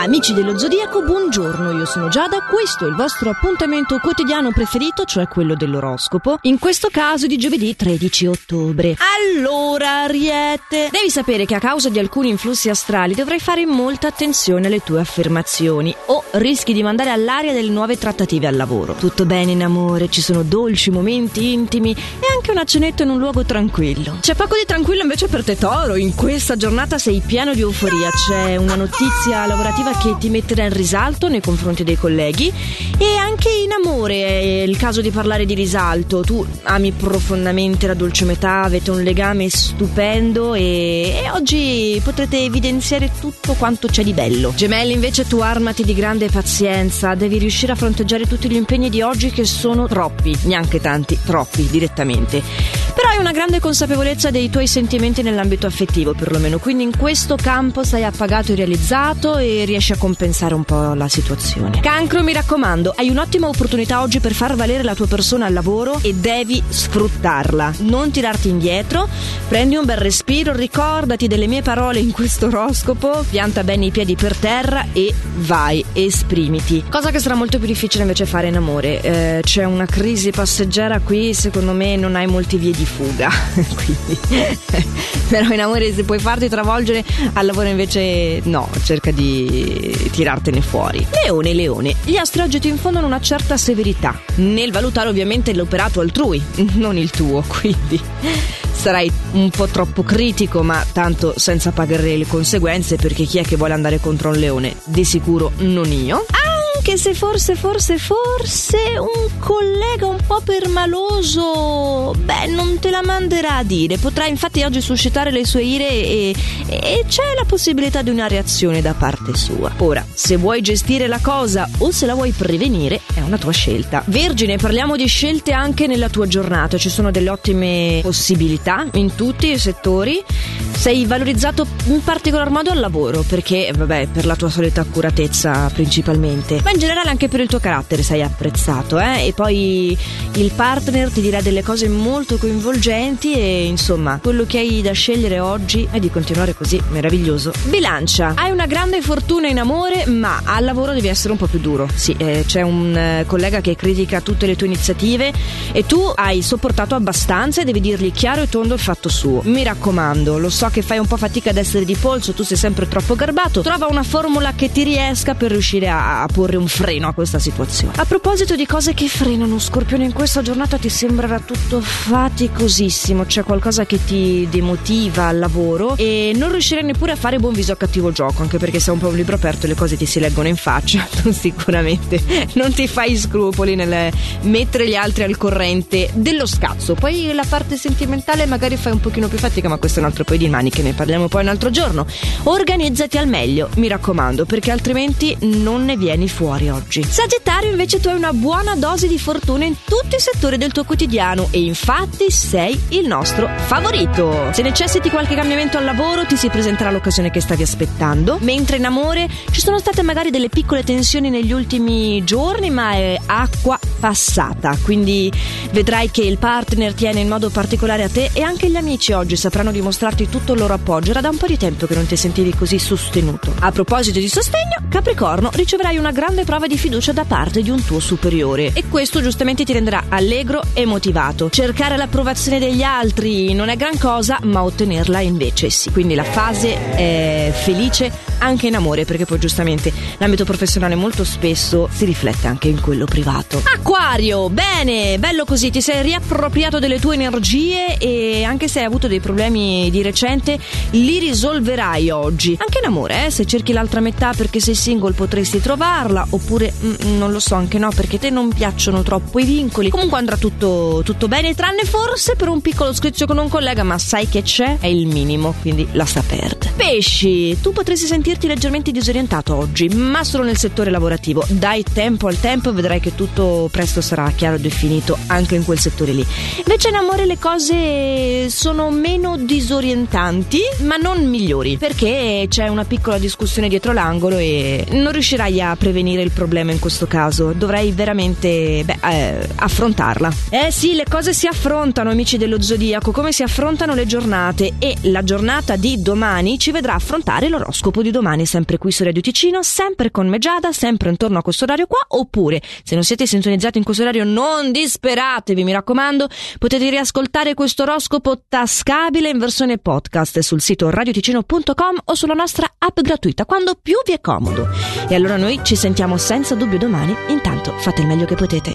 Amici dello Zodiaco, buongiorno, io sono Giada, questo è il vostro appuntamento quotidiano preferito, cioè quello dell'oroscopo, in questo caso di giovedì 13 ottobre. Allora, Ariete, devi sapere che a causa di alcuni influssi astrali dovrai fare molta attenzione alle tue affermazioni o rischi di mandare all'aria delle nuove trattative al lavoro. Tutto bene in amore, ci sono dolci momenti intimi e anche una cenetta in un luogo tranquillo. C'è poco di tranquillo invece per te Toro, in questa giornata sei pieno di euforia, c'è una notizia lavorativa che ti metterà in risalto nei confronti dei colleghi e anche in amore è il caso di parlare di risalto. Tu ami profondamente la dolce metà, avete un legame stupendo e, e oggi potrete evidenziare tutto quanto c'è di bello. Gemelli invece tu armati di grande pazienza, devi riuscire a fronteggiare tutti gli impegni di oggi che sono troppi, neanche tanti, troppi direttamente. Hai una grande consapevolezza dei tuoi sentimenti nell'ambito affettivo perlomeno, quindi in questo campo sei appagato e realizzato e riesci a compensare un po' la situazione. Cancro, mi raccomando, hai un'ottima opportunità oggi per far valere la tua persona al lavoro e devi sfruttarla. Non tirarti indietro, prendi un bel respiro, ricordati delle mie parole in questo oroscopo, pianta bene i piedi per terra e vai, esprimiti. Cosa che sarà molto più difficile invece fare in amore. Eh, c'è una crisi passeggera qui, secondo me non hai molti vie di fuga. Quindi, però in amore se puoi farti travolgere, al lavoro invece no, cerca di tirartene fuori. Leone, leone, gli astri oggi ti infondono una certa severità nel valutare ovviamente l'operato altrui, non il tuo, quindi sarai un po' troppo critico, ma tanto senza pagare le conseguenze perché chi è che vuole andare contro un leone? Di sicuro non io. Ah! Anche se forse, forse, forse un collega un po' permaloso, beh, non te la manderà a dire. Potrà infatti oggi suscitare le sue ire e, e c'è la possibilità di una reazione da parte sua. Ora, se vuoi gestire la cosa o se la vuoi prevenire, è una tua scelta. Vergine, parliamo di scelte anche nella tua giornata. Ci sono delle ottime possibilità in tutti i settori. Sei valorizzato in particolar modo al lavoro perché, vabbè, per la tua solita accuratezza principalmente. Ma in generale anche per il tuo carattere sei apprezzato, eh? E poi il partner ti dirà delle cose molto coinvolgenti e insomma, quello che hai da scegliere oggi è di continuare così, meraviglioso. Bilancia, hai una grande fortuna in amore, ma al lavoro devi essere un po' più duro. Sì, eh, c'è un eh, collega che critica tutte le tue iniziative e tu hai sopportato abbastanza e devi dirgli chiaro e tondo il fatto suo. Mi raccomando, lo so che fai un po' fatica ad essere di polso, tu sei sempre troppo garbato, trova una formula che ti riesca per riuscire a, a porre un freno a questa situazione. A proposito di cose che frenano, Scorpione, in questa giornata ti sembrerà tutto faticosissimo, c'è qualcosa che ti demotiva al lavoro e non riuscirai neppure a fare buon viso a cattivo gioco, anche perché sei un po' un libro aperto e le cose ti si leggono in faccia, tu sicuramente non ti fai scrupoli nel mettere gli altri al corrente dello scazzo. Poi la parte sentimentale magari fai un pochino più fatica, ma questo è un altro paio di che ne parliamo poi un altro giorno. Organizzati al meglio, mi raccomando, perché altrimenti non ne vieni fuori oggi. Sagittario, invece, tu hai una buona dose di fortuna in tutti i settori del tuo quotidiano e infatti sei il nostro favorito. Se necessiti qualche cambiamento al lavoro, ti si presenterà l'occasione che stavi aspettando, mentre in amore ci sono state magari delle piccole tensioni negli ultimi giorni, ma è acqua passata, quindi vedrai che il partner tiene in modo particolare a te e anche gli amici oggi sapranno dimostrarti tutto il loro appoggio. Era da un po' di tempo che non ti sentivi così sostenuto. A proposito di sostegno, Capricorno, riceverai una grande prova di fiducia da parte di un tuo superiore e questo giustamente ti renderà allegro e motivato. Cercare l'approvazione degli altri non è gran cosa, ma ottenerla invece sì. Quindi la fase è felice anche in amore, perché poi giustamente l'ambito professionale molto spesso si riflette anche in quello privato. Acquario, bene, bello così, ti sei riappropriato delle tue energie e anche se hai avuto dei problemi di recente, li risolverai oggi. Anche in amore, eh? se cerchi l'altra metà perché sei single potresti trovarla, oppure mm, non lo so, anche no, perché te non piacciono troppo i vincoli. Comunque andrà tutto, tutto bene, tranne forse per un piccolo scriccio con un collega, ma sai che c'è? È il minimo, quindi lascia perdere. Pesci, tu potresti sentirti leggermente disorientato oggi, ma solo nel settore lavorativo. Dai tempo al tempo e vedrai che tutto presto sarà chiaro e definito anche in quel settore lì. Invece in amore le cose sono meno disorientanti, ma non migliori, perché c'è una piccola discussione dietro l'angolo e non riuscirai a prevenire il problema in questo caso. Dovrai veramente beh, eh, affrontarla. Eh sì, le cose si affrontano, amici dello zodiaco, come si affrontano le giornate e la giornata di domani ci vedrà affrontare l'oroscopo di domani domani, sempre qui su Radio Ticino, sempre con Meggiada, sempre intorno a questo orario qua, oppure se non siete sintonizzati in questo orario non disperatevi, mi raccomando, potete riascoltare questo oroscopo tascabile in versione podcast sul sito radioticino.com o sulla nostra app gratuita, quando più vi è comodo. E allora noi ci sentiamo senza dubbio domani, intanto fate il meglio che potete.